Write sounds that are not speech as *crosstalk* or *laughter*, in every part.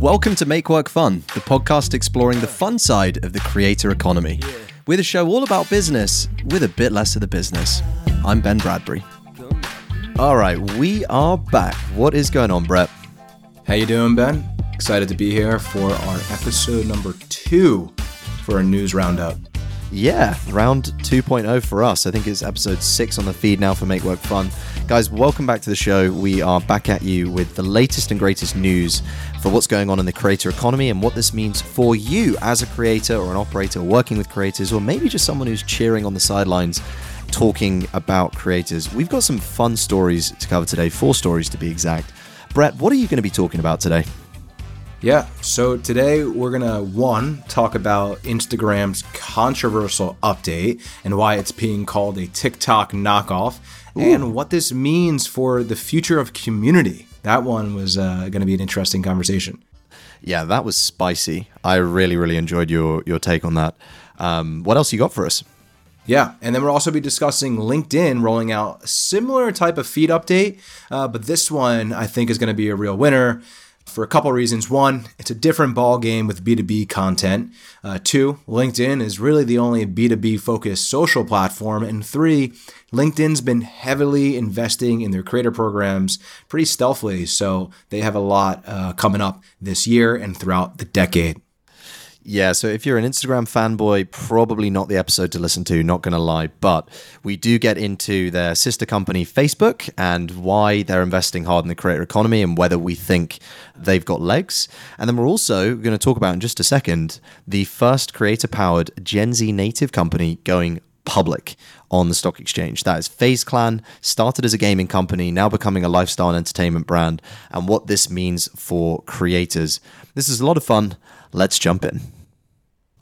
Welcome to Make Work Fun, the podcast exploring the fun side of the creator economy. We're the show all about business with a bit less of the business. I'm Ben Bradbury. All right, we are back. What is going on, Brett? How you doing, Ben? Excited to be here for our episode number two for a news roundup. Yeah, round 2.0 for us. I think it's episode 6 on the feed now for Make Work Fun. Guys, welcome back to the show. We are back at you with the latest and greatest news for what's going on in the creator economy and what this means for you as a creator or an operator working with creators, or maybe just someone who's cheering on the sidelines talking about creators. We've got some fun stories to cover today, four stories to be exact. Brett, what are you going to be talking about today? Yeah, so today we're gonna one talk about Instagram's controversial update and why it's being called a TikTok knockoff, Ooh. and what this means for the future of community. That one was uh, going to be an interesting conversation. Yeah, that was spicy. I really, really enjoyed your your take on that. Um, what else you got for us? Yeah, and then we'll also be discussing LinkedIn rolling out a similar type of feed update, uh, but this one I think is going to be a real winner for a couple reasons. One, it's a different ball game with B2B content. Uh, two, LinkedIn is really the only B2B focused social platform. And three, LinkedIn's been heavily investing in their creator programs pretty stealthily. So they have a lot uh, coming up this year and throughout the decade. Yeah, so if you're an Instagram fanboy, probably not the episode to listen to, not going to lie. But we do get into their sister company, Facebook, and why they're investing hard in the creator economy and whether we think they've got legs. And then we're also going to talk about in just a second the first creator powered Gen Z native company going public on the stock exchange. That is FaZe Clan, started as a gaming company, now becoming a lifestyle and entertainment brand, and what this means for creators. This is a lot of fun. Let's jump in.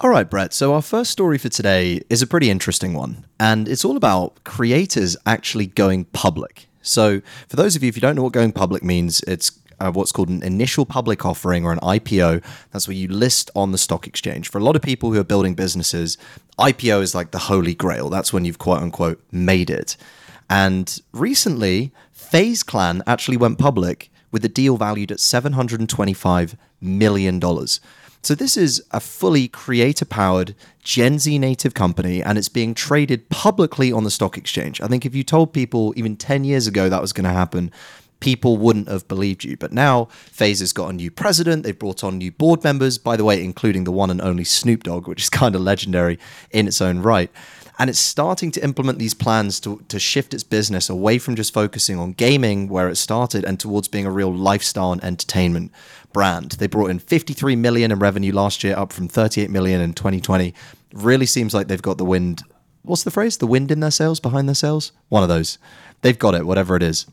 All right, Brett. So, our first story for today is a pretty interesting one, and it's all about creators actually going public. So, for those of you, if you don't know what going public means, it's uh, what's called an initial public offering or an IPO. That's where you list on the stock exchange. For a lot of people who are building businesses, IPO is like the holy grail. That's when you've quote unquote made it. And recently, FaZe Clan actually went public with a deal valued at $725 million. So this is a fully creator powered Gen Z native company and it's being traded publicly on the stock exchange. I think if you told people even 10 years ago that was going to happen, people wouldn't have believed you. But now FaZe has got a new president. They've brought on new board members, by the way, including the one and only Snoop Dogg, which is *laughs* kind of legendary in its own right. And it's starting to implement these plans to, to shift its business away from just focusing on gaming, where it started, and towards being a real lifestyle and entertainment brand. They brought in 53 million in revenue last year, up from 38 million in 2020. Really seems like they've got the wind. What's the phrase? The wind in their sails, behind their sails? One of those. They've got it, whatever it is.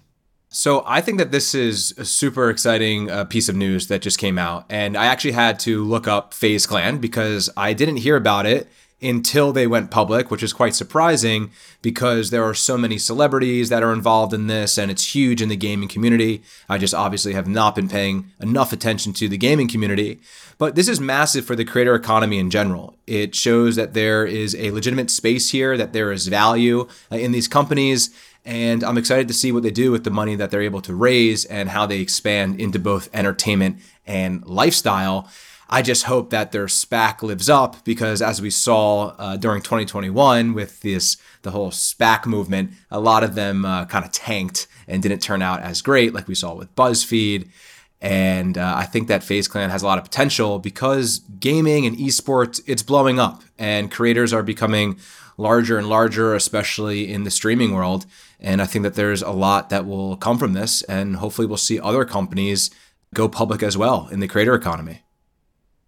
So I think that this is a super exciting uh, piece of news that just came out, and I actually had to look up FaZe Clan because I didn't hear about it until they went public, which is quite surprising because there are so many celebrities that are involved in this and it's huge in the gaming community. I just obviously have not been paying enough attention to the gaming community. But this is massive for the creator economy in general. It shows that there is a legitimate space here, that there is value uh, in these companies. And I'm excited to see what they do with the money that they're able to raise and how they expand into both entertainment and lifestyle. I just hope that their SPAC lives up because, as we saw uh, during 2021 with this the whole SPAC movement, a lot of them uh, kind of tanked and didn't turn out as great, like we saw with BuzzFeed. And uh, I think that FaZe Clan has a lot of potential because gaming and esports it's blowing up, and creators are becoming larger and larger, especially in the streaming world. And I think that there's a lot that will come from this, and hopefully we'll see other companies go public as well in the creator economy.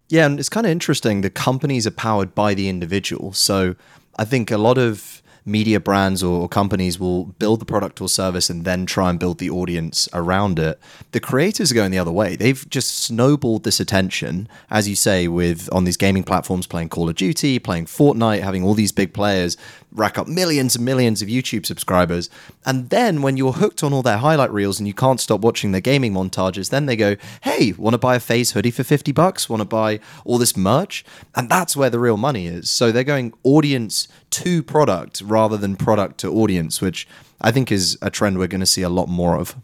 Yeah, and it's kind of interesting. The companies are powered by the individual. So I think a lot of media brands or companies will build the product or service and then try and build the audience around it. The creators are going the other way. They've just snowballed this attention, as you say, with on these gaming platforms playing Call of Duty, playing Fortnite, having all these big players rack up millions and millions of YouTube subscribers. And then when you're hooked on all their highlight reels and you can't stop watching their gaming montages, then they go, "Hey, want to buy a FaZe hoodie for 50 bucks? Want to buy all this merch?" And that's where the real money is. So they're going audience to product rather than product to audience, which I think is a trend we're going to see a lot more of.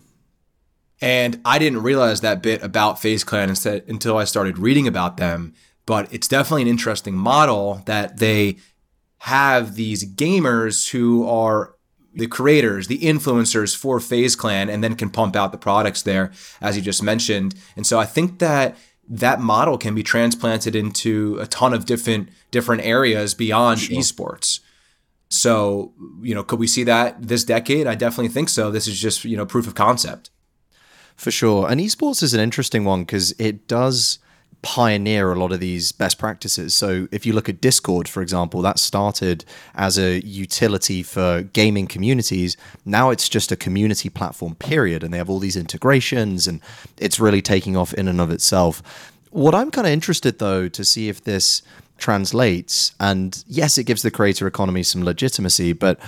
And I didn't realize that bit about FaZe Clan until I started reading about them. But it's definitely an interesting model that they have these gamers who are the creators, the influencers for FaZe Clan, and then can pump out the products there, as you just mentioned. And so I think that that model can be transplanted into a ton of different different areas beyond sure. esports. So, you know, could we see that this decade? I definitely think so. This is just, you know, proof of concept. For sure. And esports is an interesting one because it does pioneer a lot of these best practices. So if you look at Discord, for example, that started as a utility for gaming communities. Now it's just a community platform, period. And they have all these integrations and it's really taking off in and of itself. What I'm kind of interested though to see if this translates, and yes, it gives the creator economy some legitimacy, but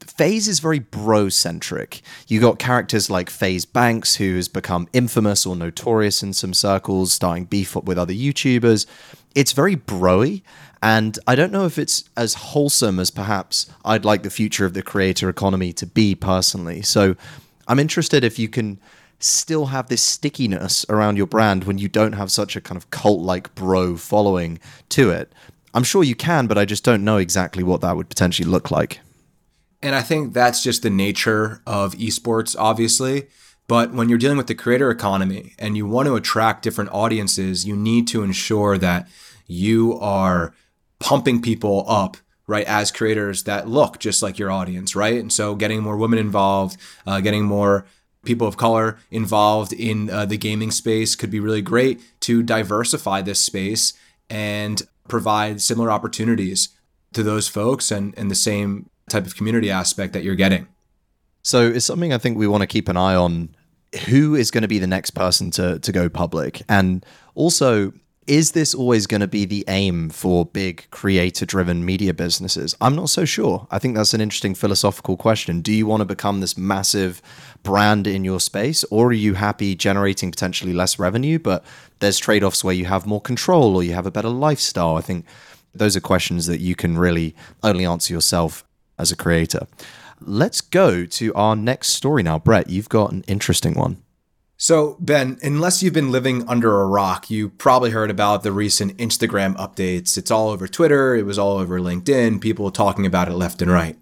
FaZe is very bro centric. You got characters like FaZe Banks, who has become infamous or notorious in some circles, starting beef up with other YouTubers. It's very broy, and I don't know if it's as wholesome as perhaps I'd like the future of the creator economy to be personally. So I'm interested if you can still have this stickiness around your brand when you don't have such a kind of cult like bro following to it. I'm sure you can, but I just don't know exactly what that would potentially look like. And I think that's just the nature of esports, obviously. But when you're dealing with the creator economy and you want to attract different audiences, you need to ensure that you are pumping people up, right, as creators that look just like your audience, right? And so getting more women involved, uh, getting more people of color involved in uh, the gaming space could be really great to diversify this space and provide similar opportunities to those folks and, and the same type of community aspect that you're getting. So it's something I think we want to keep an eye on. Who is going to be the next person to to go public? And also, is this always going to be the aim for big creator driven media businesses? I'm not so sure. I think that's an interesting philosophical question. Do you want to become this massive brand in your space, or are you happy generating potentially less revenue, but there's trade offs where you have more control or you have a better lifestyle? I think those are questions that you can really only answer yourself as a creator. Let's go to our next story now. Brett, you've got an interesting one. So, Ben, unless you've been living under a rock, you probably heard about the recent Instagram updates. It's all over Twitter, it was all over LinkedIn, people talking about it left and right.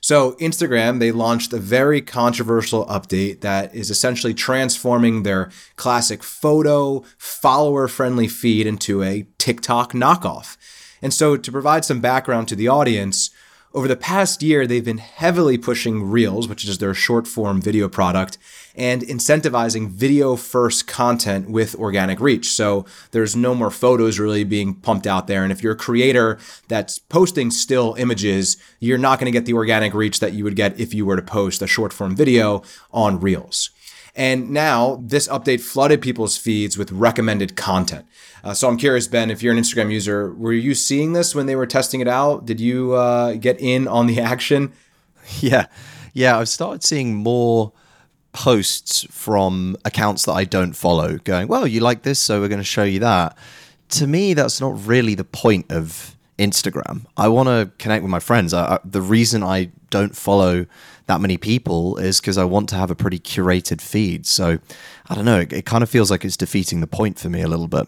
So, Instagram, they launched a very controversial update that is essentially transforming their classic photo, follower friendly feed into a TikTok knockoff. And so, to provide some background to the audience, over the past year, they've been heavily pushing Reels, which is their short form video product, and incentivizing video first content with organic reach. So there's no more photos really being pumped out there. And if you're a creator that's posting still images, you're not going to get the organic reach that you would get if you were to post a short form video on Reels. And now this update flooded people's feeds with recommended content. Uh, so I'm curious, Ben, if you're an Instagram user, were you seeing this when they were testing it out? Did you uh, get in on the *laughs* action? Yeah. Yeah, I've started seeing more posts from accounts that I don't follow going, well, you like this, so we're going to show you that. To me, that's not really the point of Instagram. I want to connect with my friends. I, I, the reason I don't follow that many people is because I want to have a pretty curated feed. So I don't know. It, it kind of feels like it's defeating the point for me a little bit.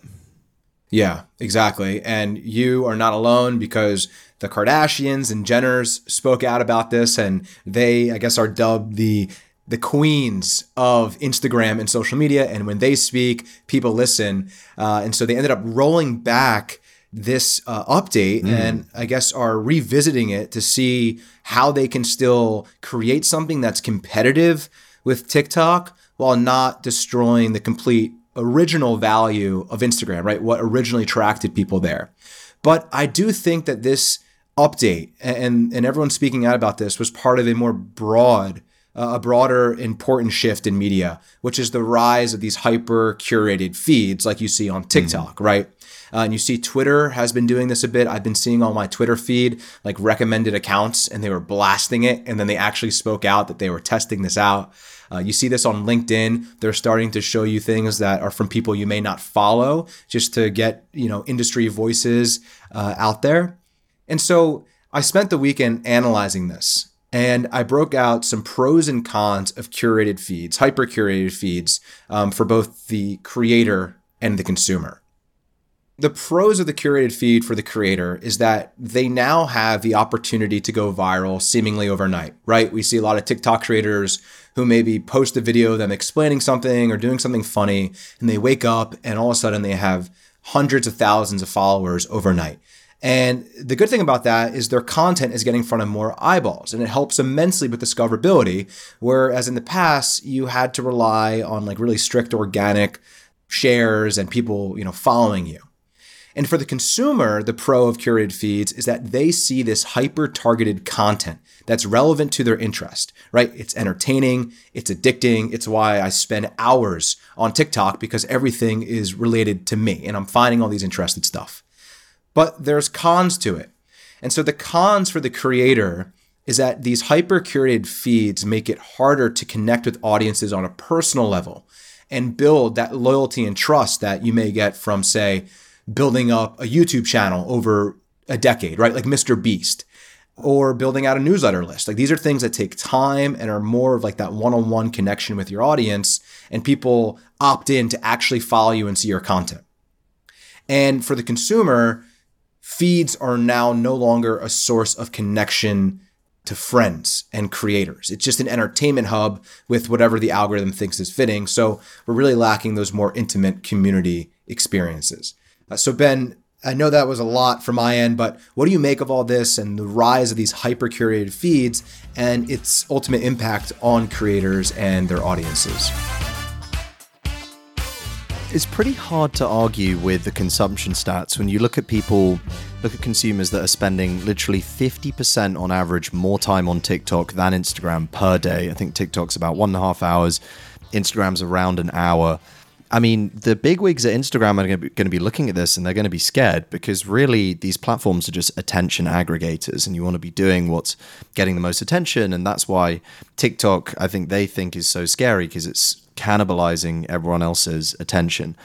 Yeah, exactly. And you are not alone because the Kardashians and Jenners spoke out about this, and they, I guess, are dubbed the the queens of Instagram and social media. And when they speak, people listen. Uh, and so they ended up rolling back this uh, update mm. and I guess are revisiting it to see how they can still create something that's competitive with TikTok while not destroying the complete original value of Instagram, right? What originally attracted people there. But I do think that this update and and everyone speaking out about this was part of a more broad uh, a broader important shift in media, which is the rise of these hyper curated feeds like you see on TikTok, mm. right? Uh, and you see Twitter has been doing this a bit. I've been seeing on my Twitter feed like recommended accounts and they were blasting it. And then they actually spoke out that they were testing this out. Uh, you see this on LinkedIn. They're starting to show you things that are from people you may not follow just to get, you know, industry voices uh, out there. And so I spent the weekend analyzing this and I broke out some pros and cons of curated feeds, hyper curated feeds um, for both the creator and the consumer. The pros of the curated feed for the creator is that they now have the opportunity to go viral seemingly overnight, right? We see a lot of TikTok creators who maybe post a video of them explaining something or doing something funny, and they wake up and all of a sudden they have hundreds of thousands of followers overnight. And the good thing about that is their content is getting in front of more eyeballs and it helps immensely with discoverability. Whereas in the past, you had to rely on like really strict organic shares and people, you know, following you. And for the consumer, the pro of curated feeds is that they see this hyper targeted content that's relevant to their interest, right? It's entertaining, it's addicting. It's why I spend hours on TikTok because everything is related to me and I'm finding all these interested stuff. But there's cons to it. And so the cons for the creator is that these hyper curated feeds make it harder to connect with audiences on a personal level and build that loyalty and trust that you may get from, say, building up a YouTube channel over a decade, right? Like Mr. Beast or building out a newsletter list. Like these are things that take time and are more of like that one-on-one connection with your audience and people opt in to actually follow you and see your content. And for the consumer, feeds are now no longer a source of connection to friends and creators. It's just an entertainment hub with whatever the algorithm thinks is fitting. So we're really lacking those more intimate community experiences. Uh, so, Ben, I know that was a lot from my end, but what do you make of all this and the rise of these hyper curated feeds and its ultimate impact on creators and their audiences? It's pretty hard to argue with the consumption stats when you look at people, look at consumers that are spending literally 50% on average more time on TikTok than Instagram per day. I think TikTok's about one and a half hours, Instagram's around an hour. I mean, the big wigs at Instagram are going to be looking at this and they're going to be scared because really these platforms are just attention aggregators and you want to be doing what's getting the most attention. And that's why TikTok, I think they think is so scary because it's cannibalizing everyone else's attention.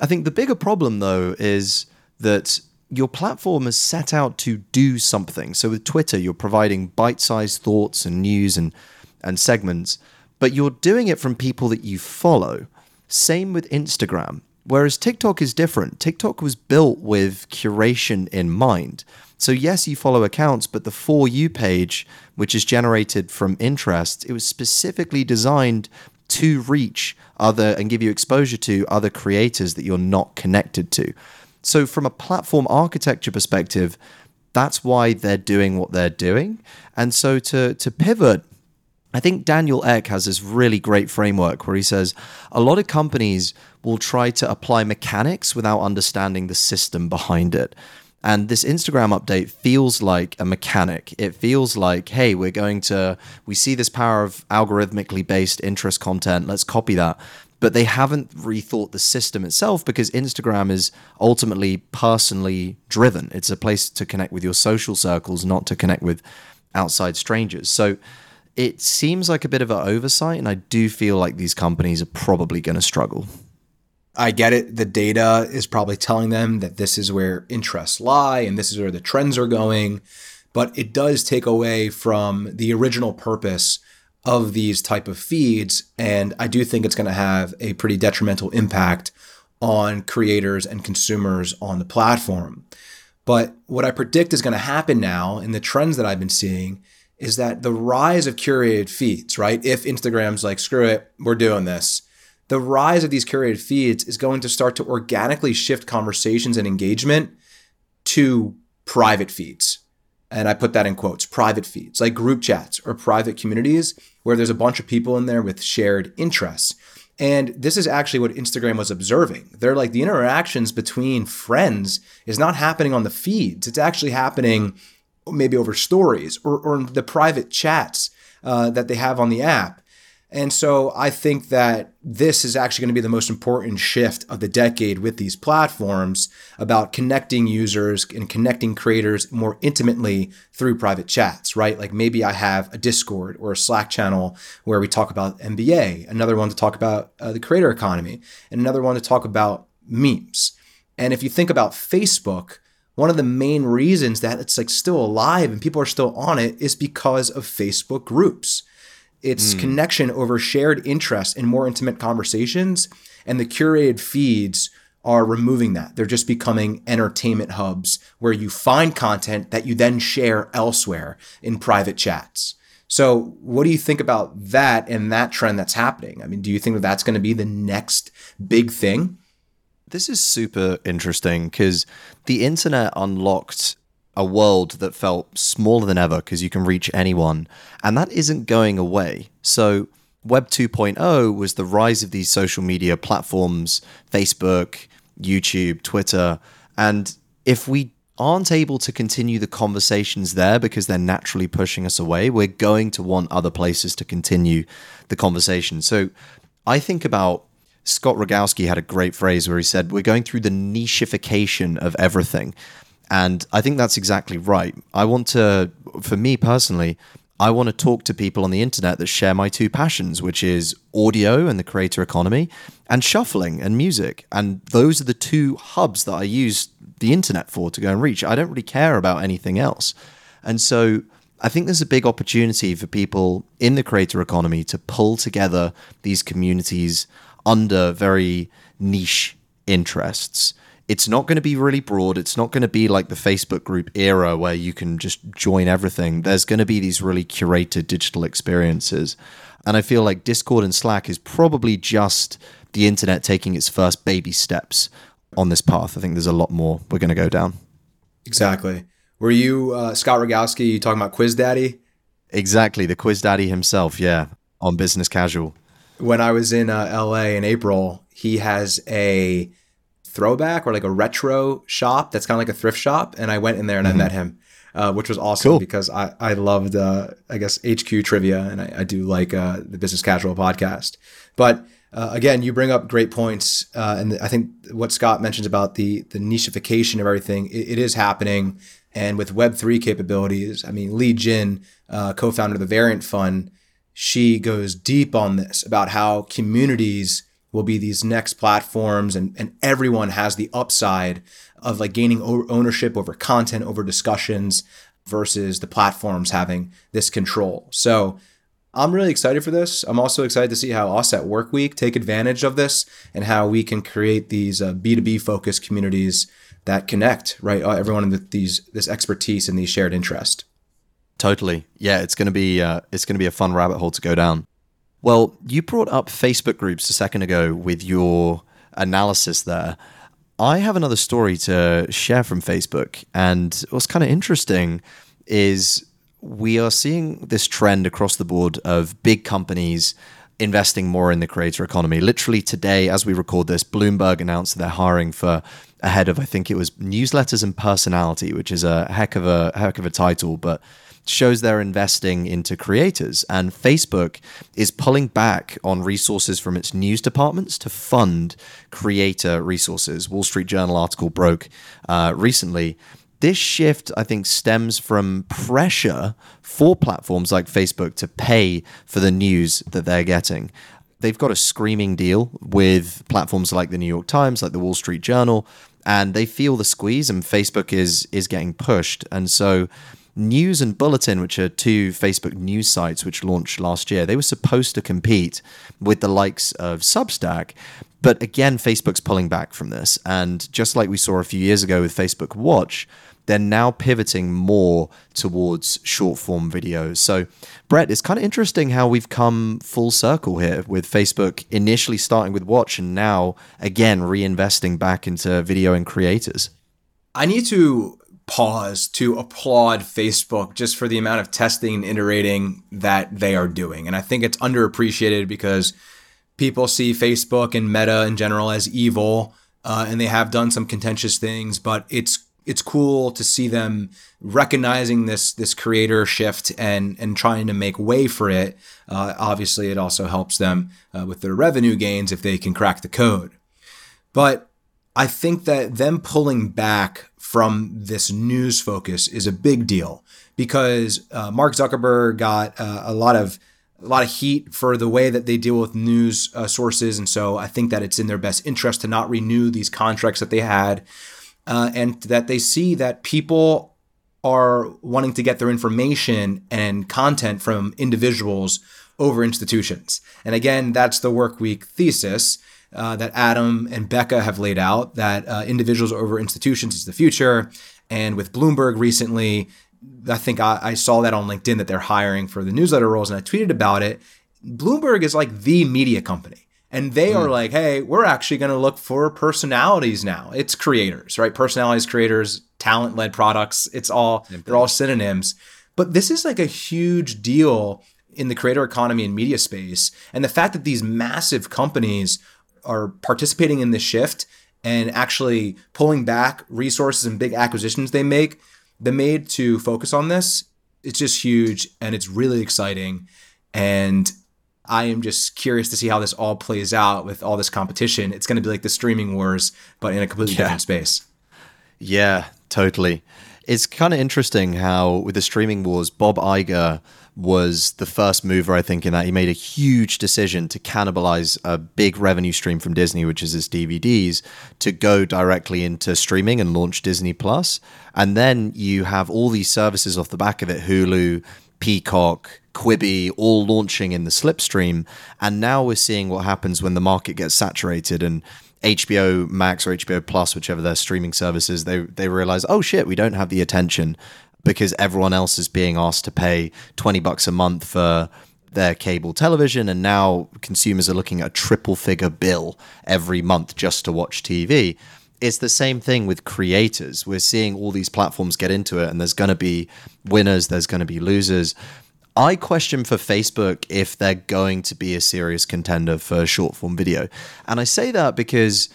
I think the bigger problem though is that your platform is set out to do something. So with Twitter, you're providing bite-sized thoughts and news and, and segments, but you're doing it from people that you follow. Same with Instagram. Whereas TikTok is different. TikTok was built with curation in mind. So, yes, you follow accounts, but the For You page, which is generated from interest, it was specifically designed to reach other and give you exposure to other creators that you're not connected to. So, from a platform architecture perspective, that's why they're doing what they're doing. And so, to, to pivot I think Daniel Ek has this really great framework where he says a lot of companies will try to apply mechanics without understanding the system behind it. And this Instagram update feels like a mechanic. It feels like, hey, we're going to, we see this power of algorithmically based interest content. Let's copy that. But they haven't rethought the system itself because Instagram is ultimately personally driven. It's a place to connect with your social circles, not to connect with outside strangers. So, it seems like a bit of an oversight, and I do feel like these companies are probably going to struggle. I get it. The data is probably telling them that this is where interests lie and this is where the trends are going, but it does take away from the original purpose of these type of feeds and I do think it's going to have a pretty detrimental impact on creators and consumers on the platform. But what I predict is going to happen now in the trends that I've been seeing is that the rise of curated feeds, right? If Instagram's like, screw it, we're doing this, the rise of these curated feeds is going to start to organically shift conversations and engagement to private feeds. And I put that in quotes private feeds, like group chats or private communities where there's a bunch of people in there with shared interests. And this is actually what Instagram was observing. They're like the interactions between friends is not happening on the feeds, it's actually happening maybe over stories or, or the private chats uh, that they have on the app. And so I think that this is actually going to be the most important shift of the decade with these platforms about connecting users and connecting creators more intimately through private chats, right? Like maybe I have a Discord or a Slack channel where we talk about NBA, another one to talk about uh, the creator economy, and another one to talk about memes. And if you think about Facebook, one of the main reasons that it's like still alive and people are still on it is because of Facebook groups. It's mm. connection over shared interests and more intimate conversations. And the curated feeds are removing that. They're just becoming entertainment hubs where you find content that you then share elsewhere in private chats. So, what do you think about that and that trend that's happening? I mean, do you think that that's going to be the next big thing? This is super interesting because the internet unlocked a world that felt smaller than ever because you can reach anyone, and that isn't going away. So, Web 2.0 was the rise of these social media platforms Facebook, YouTube, Twitter. And if we aren't able to continue the conversations there because they're naturally pushing us away, we're going to want other places to continue the conversation. So I think about Scott Rogowski had a great phrase where he said, We're going through the nichification of everything. And I think that's exactly right. I want to, for me personally, I want to talk to people on the internet that share my two passions, which is audio and the creator economy and shuffling and music. And those are the two hubs that I use the internet for to go and reach. I don't really care about anything else. And so I think there's a big opportunity for people in the creator economy to pull together these communities under very niche interests it's not going to be really broad. It's not going to be like the Facebook group era where you can just join everything. There's going to be these really curated digital experiences. And I feel like Discord and Slack is probably just the internet taking its first baby steps on this path. I think there's a lot more we're going to go down. Exactly. Were you uh, Scott Rogowski? You talking about Quiz Daddy? Exactly, the Quiz Daddy himself. Yeah, on Business Casual. When I was in uh, LA in April, he has a throwback or like a retro shop that's kind of like a thrift shop. And I went in there and mm-hmm. I met him, uh, which was awesome cool. because I, I loved, uh, I guess, HQ trivia and I, I do like uh, the Business Casual podcast. But uh, again, you bring up great points. Uh, and I think what Scott mentions about the, the nichification of everything, it, it is happening. And with Web3 capabilities, I mean, Li Jin, uh, co founder of the Variant Fund, she goes deep on this about how communities will be these next platforms and, and everyone has the upside of like gaining ownership over content over discussions versus the platforms having this control. So i'm really excited for this. I'm also excited to see how us at workweek take advantage of this and how we can create these uh, b2b focused communities that connect right uh, everyone with these this expertise and these shared interest totally yeah it's going to be uh, it's going to be a fun rabbit hole to go down well, you brought up Facebook groups a second ago with your analysis there. I have another story to share from Facebook. And what's kind of interesting is we are seeing this trend across the board of big companies investing more in the creator economy. Literally today, as we record this, Bloomberg announced they're hiring for a head of, I think it was newsletters and personality, which is a heck of a heck of a title, but shows they're investing into creators. And Facebook is pulling back on resources from its news departments to fund creator resources. Wall Street Journal article broke uh, recently. This shift, I think, stems from pressure for platforms like Facebook to pay for the news that they're getting they've got a screaming deal with platforms like the New York Times, like the Wall Street Journal, and they feel the squeeze and Facebook is is getting pushed. And so News and Bulletin, which are two Facebook news sites which launched last year, they were supposed to compete with the likes of Substack. But again, Facebook's pulling back from this. And just like we saw a few years ago with Facebook Watch, they're now pivoting more towards short form videos. So, Brett, it's kind of interesting how we've come full circle here with Facebook initially starting with Watch and now again reinvesting back into video and creators. I need to pause to applaud Facebook just for the amount of testing and iterating that they are doing. And I think it's underappreciated because people see Facebook and Meta in general as evil, uh, and they have done some contentious things, but it's it's cool to see them recognizing this this creator shift and and trying to make way for it. Uh, obviously, it also helps them uh, with their revenue gains if they can crack the code. But I think that them pulling back from this news focus is a big deal because uh, Mark Zuckerberg got uh, a lot of a lot of heat for the way that they deal with news uh, sources, and so I think that it's in their best interest to not renew these contracts that they had. uh, and that they see that people are wanting to get their information and content from individuals over institutions. And again, that's the work week thesis. Uh, that Adam and Becca have laid out that uh, individuals over institutions is the future. And with Bloomberg recently, I think I, I, saw that on LinkedIn that they're hiring for the newsletter roles, and I tweeted about it. Bloomberg is like the media company. And they are hmm. like, hey, we're actually going to look for personalities now. It's creators, right? Personalities, creators, talent led products. It's all, they're all synonyms. But this is like a huge deal in the creator economy and media space. And the fact that these massive companies are participating in this shift and actually pulling back resources and big acquisitions they make, they made to focus on this, it's just huge and it's really exciting. And I am just curious to see how this all plays out with all this competition. It's going to be like the streaming wars, but in a completely yeah. different space. Yeah, totally. It's kind of interesting how with the streaming wars, Bob Iger was the first mover, I think, in that he made a huge decision to cannibalize a big revenue stream from Disney, which is his DVDs, to go directly into streaming and launch Disney Plus. And then you have all these services off the back of it Hulu, Peacock, Quibi, all launching in the slipstream. And now we're seeing what happens when the market gets saturated and HBO Max or HBO Plus, whichever their streaming services, they they realize, oh shit, we don't have the attention because everyone else is being asked to pay 20 bucks a month for their cable television and now consumers are looking at a triple figure bill every month just to watch TV. It's the same thing with creators. We're seeing all these platforms get into it and there's going to be winners, there's going to be losers. I question for Facebook if they're going to be a serious contender for short form video. And I say that because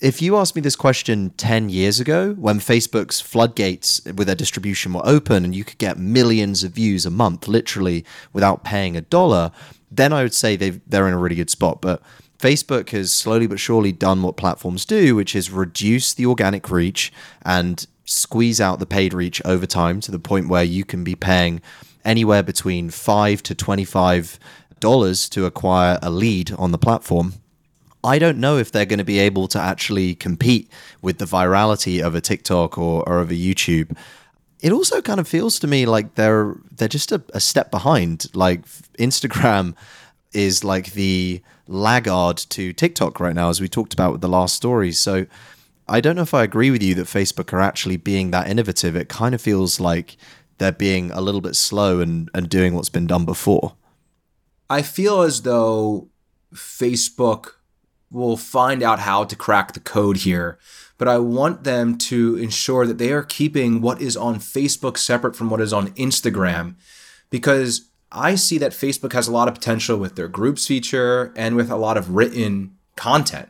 if you asked me this question 10 years ago, when Facebook's floodgates with their distribution were open and you could get millions of views a month, literally without paying a dollar, then I would say they they're in a really good spot. But Facebook has slowly but surely done what platforms do, which is reduce the organic reach and squeeze out the paid reach over time to the point where you can be paying anywhere between 5 to 25 dollars to acquire a lead on the platform I don't know if they're going to be able to actually compete with the virality of a TikTok or, or of a YouTube. It also kind of feels to me like they're they're just a, a step behind. Like Instagram is like the laggard to TikTok right now, as we talked about with the last story. So I don't know if I agree with you that Facebook are actually being that innovative. It kind of feels like they're being a little bit slow and, and doing what's been done before. I feel as though Facebook will find out how to crack the code here. But I want them to ensure that they are keeping what is on Facebook separate from what is on Instagram because I see that Facebook has a lot of potential with their groups feature and with a lot of written content.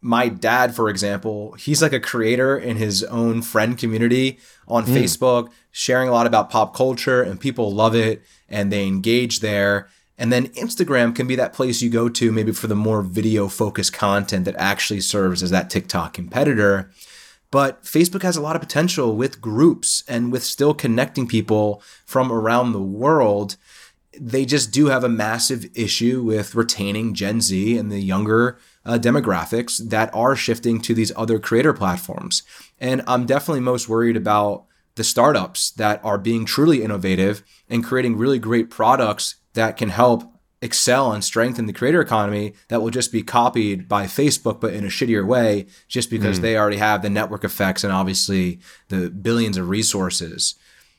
My dad, for example, he's like a creator in his own friend community on mm. Facebook, sharing a lot about pop culture, and people love it and they engage there. And then Instagram can be that place you go to maybe for the more video focused content that actually serves as that TikTok competitor. But Facebook has a lot of potential with groups and with still connecting people from around the world. They just do have a massive issue with retaining Gen Z and the younger uh, demographics that are shifting to these other creator platforms. And I'm definitely most worried about the startups that are being truly innovative and creating really great products that can help excel and strengthen the creator economy that will just be copied by Facebook, but in a shittier way, just because mm. they already have the network effects and obviously the billions of resources.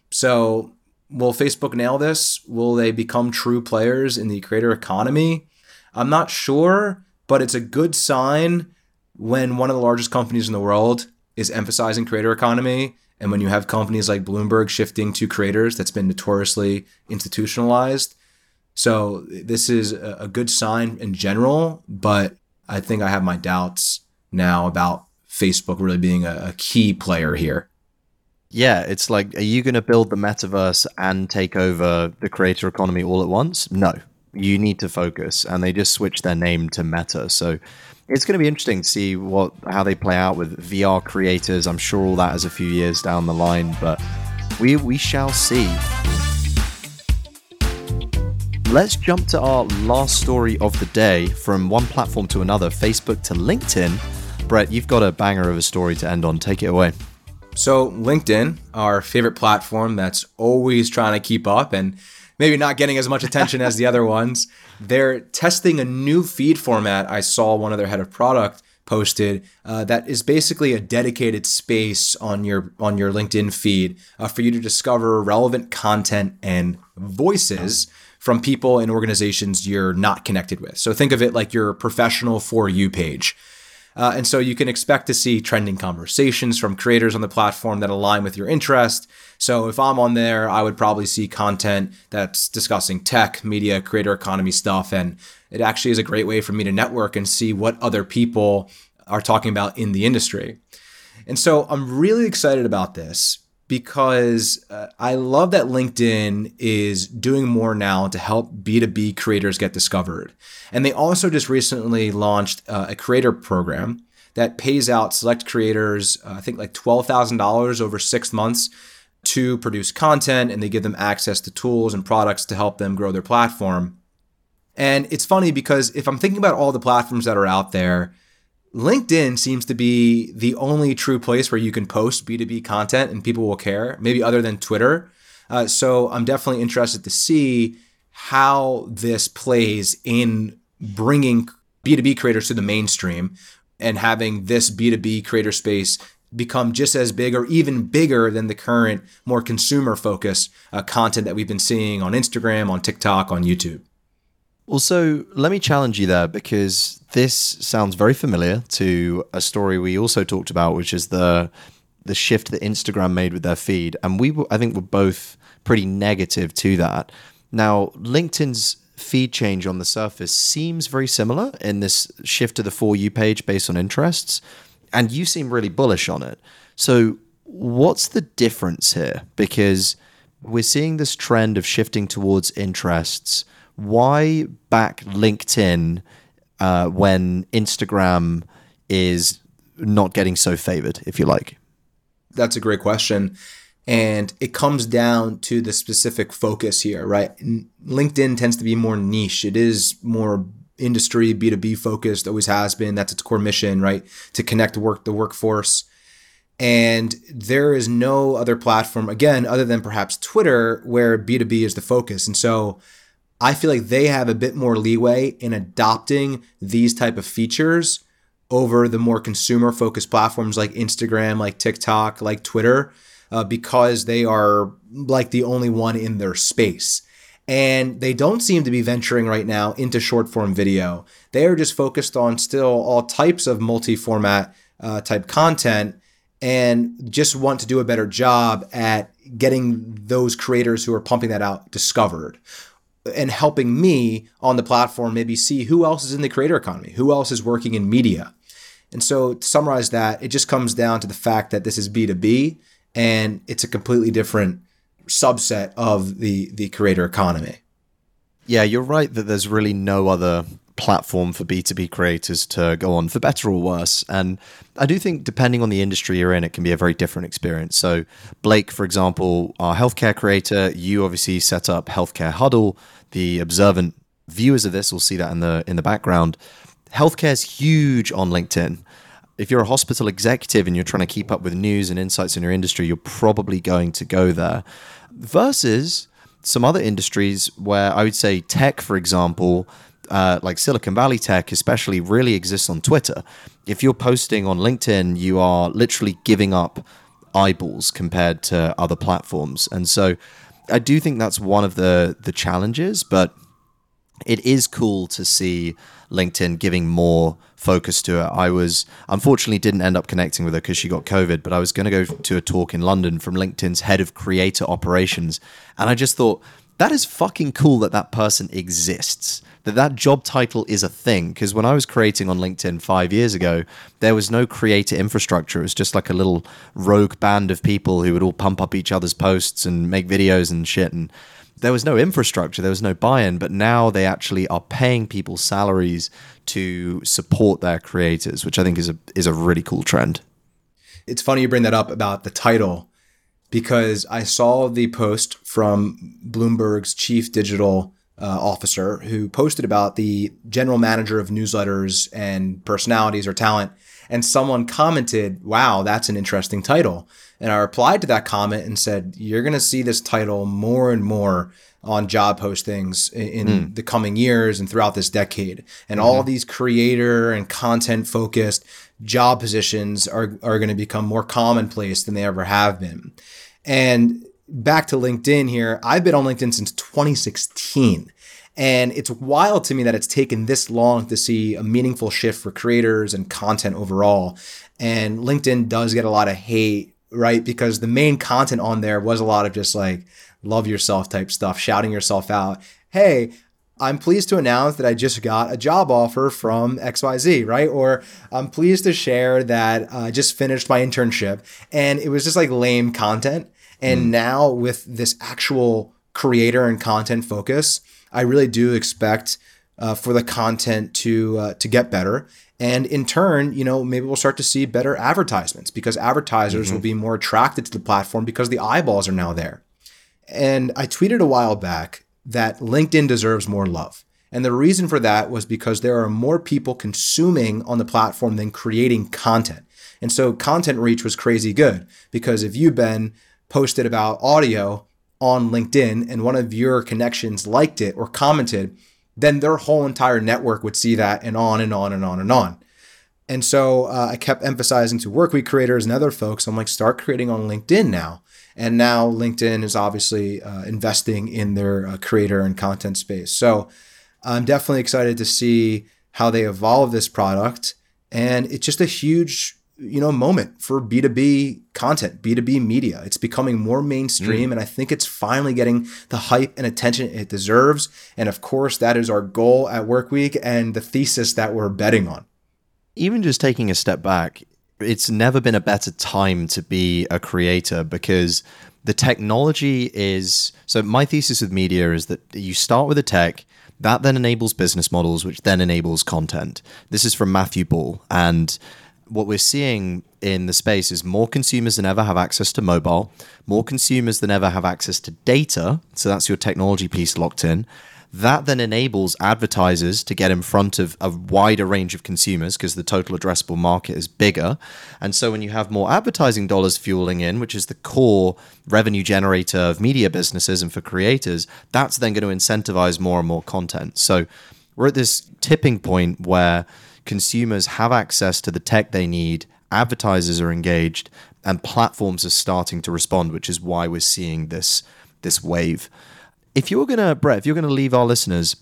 So, will Facebook nail this? Will they become true players in the creator economy? I'm not sure, but it's a good sign when one of the largest companies in the world is emphasizing creator economy and when you have companies like Bloomberg shifting to creators that's been notoriously institutionalized so this is a good sign in general, but I think I have my doubts now about Facebook really being a, a key player here. Yeah, it's like, are you going to build the metaverse and take over the creator economy all at once? No, you need to focus. And they just switched their name to Meta. So it's going to be interesting to see what how they play out with VR creators. I'm sure all that is a few years down the line, but we we shall see. Let's jump to our last story of the day from one platform to another, Facebook to LinkedIn. Brett, you've got a banger of a story to end on. Take it away. So, LinkedIn, our favorite platform that's always trying to keep up and maybe not getting as much attention as the other ones, they're testing a new feed format. I saw one of their head of product posted uh, that is basically a dedicated space on your on your LinkedIn feed uh, for you to discover relevant content and voices from people and organizations you're not connected with. So think of it like your professional for you page. Uh, and so you can expect to see trending conversations from creators on the platform that align with your interest. So if I'm on there, I would probably see content that's discussing tech, media, creator economy stuff. And it actually is a great way for me to network and see what other people are talking about in the industry. And so I'm really excited about this because uh, I love that LinkedIn is doing more now to help B2B creators get discovered. And they also just recently launched uh, a creator program that pays out select creators, uh, I think like $12,000 over six months to produce content, and they give them access to tools and products to help them grow their platform. And it's funny because if I'm thinking about all the platforms that are out there, LinkedIn seems to be the only true place where you can post B2B content and people will care, maybe other than Twitter. Uh, so I'm definitely interested to see how this plays in bringing B2B creators to the mainstream and having this B2B creator space become just as big or even bigger than the current more consumer focused uh, content that we've been seeing on Instagram, on TikTok, on YouTube. Also, let me challenge you there because this sounds very familiar to a story we also talked about, which is the the shift that Instagram made with their feed, and we I think we're both pretty negative to that. Now, LinkedIn's feed change on the surface seems very similar in this shift to the for you page based on interests, and you seem really bullish on it. So, what's the difference here? Because we're seeing this trend of shifting towards interests why back LinkedIn uh, when Instagram is not getting so favored, if you like? That's a great question. And it comes down to the specific focus here, right? LinkedIn tends to be more niche. It is more industry, B2B focused, always has been. That's its core mission, right? To connect work the workforce. And there is no other platform, again, other than perhaps Twitter, where B2B is the focus. And so I feel like they have a bit more leeway in adopting these type of features over the more consumer focused platforms like Instagram, like TikTok, like Twitter, uh, because they are like the only one in their space. And they don't seem to be venturing right now into short form video. They are just focused on still all types of multi format uh, type content and just want to do a better job at getting those creators who are pumping that out discovered and helping me on the platform maybe see who else is in the creator economy, who else is working in media. And so to summarize that, it just comes down to the fact that this is B2B and it's a completely different subset of the the creator economy. Yeah, you're right that there's really no other platform for B2B creators to go on, for better or worse. And I do think, depending on the industry you're in, it can be a very different experience. So, Blake, for example, our healthcare creator, you obviously set up Healthcare Huddle. The observant viewers of this will see that in the in the background. Healthcare is huge on LinkedIn. If you're a hospital executive and you're trying to keep up with news and insights in your industry, you're probably going to go there. Versus some other industries where I would say tech, for example, uh, like Silicon Valley tech, especially, really exists on Twitter. If you're posting on LinkedIn, you are literally giving up eyeballs compared to other platforms. And so I do think that's one of the the challenges, but it is cool to see LinkedIn giving more focus to it. I was unfortunately didn't end up connecting with her because she got COVID, but I was going to go to a talk in London from LinkedIn's head of creator operations, and I just thought that is fucking cool that that person exists that that job title is a thing. Because when i was creating on linkedin five years ago there was no creator infrastructure. It was just like a little rogue band of people who would all pump up each other's posts and make videos and shit. And there was no infrastructure. There was no buy-in. But now they actually are paying people salaries to support their creators which i think is a is a really cool trend. It's funny you bring that up about the title because I saw the post from Bloomberg's chief digital uh, officer who posted about the general manager of newsletters and personalities or talent and someone commented, Wow, that's an interesting title. And I replied to that comment and said, You're going to see this title more and more on job postings in, mm. the coming years and throughout this decade. And mm-hmm. all these creator and content focused job positions are, are going to become more commonplace than they ever have been. And back to LinkedIn here, I've been on LinkedIn since 2016. And it's wild to me that it's taken this long to see a meaningful shift for creators and content overall. And LinkedIn does get a lot of hate, right? Because the main content on there was a lot of just like love yourself type stuff, shouting yourself out. Hey, I'm pleased to announce that I just got a job offer from XYZ, right? Or I'm pleased to share that I just finished my internship. And it was just like lame content. And mm. now with this actual creator and content focus, I really do expect uh, for the content to uh, to get better. And in turn, you know, maybe we'll start to see better advertisements because advertisers mm-hmm. will be more attracted to the platform because the eyeballs are now there. And I tweeted a while back that LinkedIn deserves more love. And the reason for that was because there are more people consuming on the platform than creating content. And so content reach was crazy good because if you, Ben, posted about audio on LinkedIn and one of your connections liked it or commented, then their whole entire network would see that and on and on and on and on. And so uh, I kept emphasizing to Workweek creators and other folks, I'm like, start creating on LinkedIn now. And now LinkedIn is obviously uh, investing in their uh, creator and content space. So I'm definitely excited to see how they evolve this product. And it's just a huge, you know, moment for B2B content, B2B media. It's becoming more mainstream. Mm. And I think it's finally getting the hype and attention it deserves. And of course, that is our goal at Workweek and the thesis that we're betting on. Even just taking a step back, it's never been a better time to be a creator because the technology is so my thesis with media is that you start with a tech that then enables business models which then enables content this is from matthew ball and what we're seeing in the space is more consumers than ever have access to mobile more consumers than ever have access to data so that's your technology piece locked in that then enables advertisers to get in front of a wider range of consumers because the total addressable market is bigger. And so when you have more advertising dollars fueling in, which is the core revenue generator of media businesses and for creators, that's then going to incentivize more and more content. So we're at this tipping point where consumers have access to the tech they need, advertisers are engaged, and platforms are starting to respond, which is why we're seeing this this wave if you're gonna, Brett, if you're gonna leave our listeners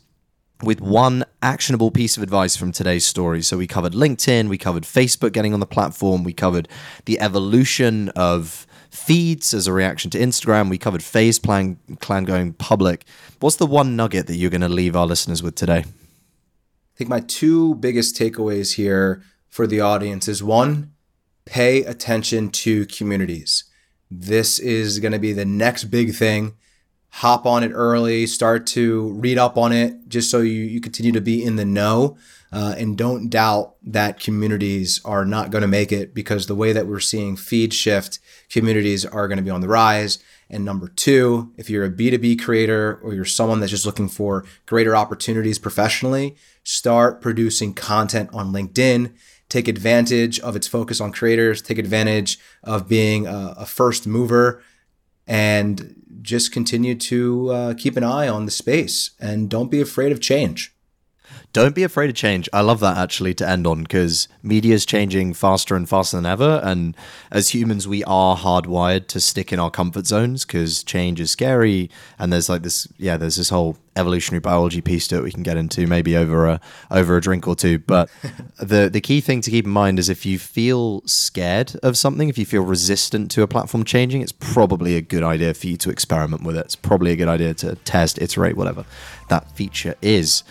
with one actionable piece of advice from today's story. So we covered LinkedIn, we covered Facebook getting on the platform, we covered the evolution of feeds as a reaction to Instagram, we covered phase plan, Clan going public. What's the one nugget that you're going to leave our listeners with today? I think my two biggest takeaways here for the audience is one, pay attention to communities. This is going to be the next big thing hop on it early, start to read up on it, just so you, you continue to be in the know. Uh, and don't doubt that communities are not going to make it because the way that we're seeing feed shift, communities are going to be on the rise. And number two, if you're a B2B creator or you're someone that's just looking for greater opportunities professionally, start producing content on LinkedIn. Take advantage of its focus on creators, take advantage of being a, a first mover and just continue to uh, keep an eye on the space and don't be afraid of change. Don't be afraid of change. I love that actually to end on because media is changing faster and faster than ever. And as humans, we are hardwired to stick in our comfort zones because change is scary. And there's like this, yeah, there's this whole evolutionary biology piece to it we can get into maybe over a over a drink or two. But *laughs* the the key thing to keep in mind is if you feel scared of something, if you feel resistant to a platform changing, it's probably a good idea for you to experiment with it. It's probably a good idea to test, iterate, whatever that feature is.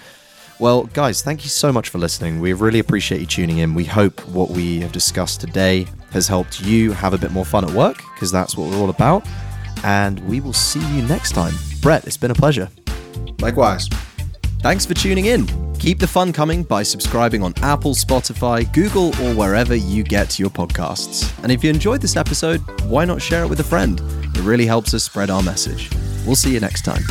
Well, guys, thank you so much for listening. We really appreciate you tuning in. We hope what we have discussed today has helped you have a bit more fun at work, because that's what we're all about. And we will see you next time. Brett, it's been a pleasure. Likewise. Thanks for tuning in. Keep the fun coming by subscribing on Apple, Spotify, Google, or wherever you get your podcasts. And if you enjoyed this episode, why not share it with a friend? It really helps us spread our message. We'll see you next time.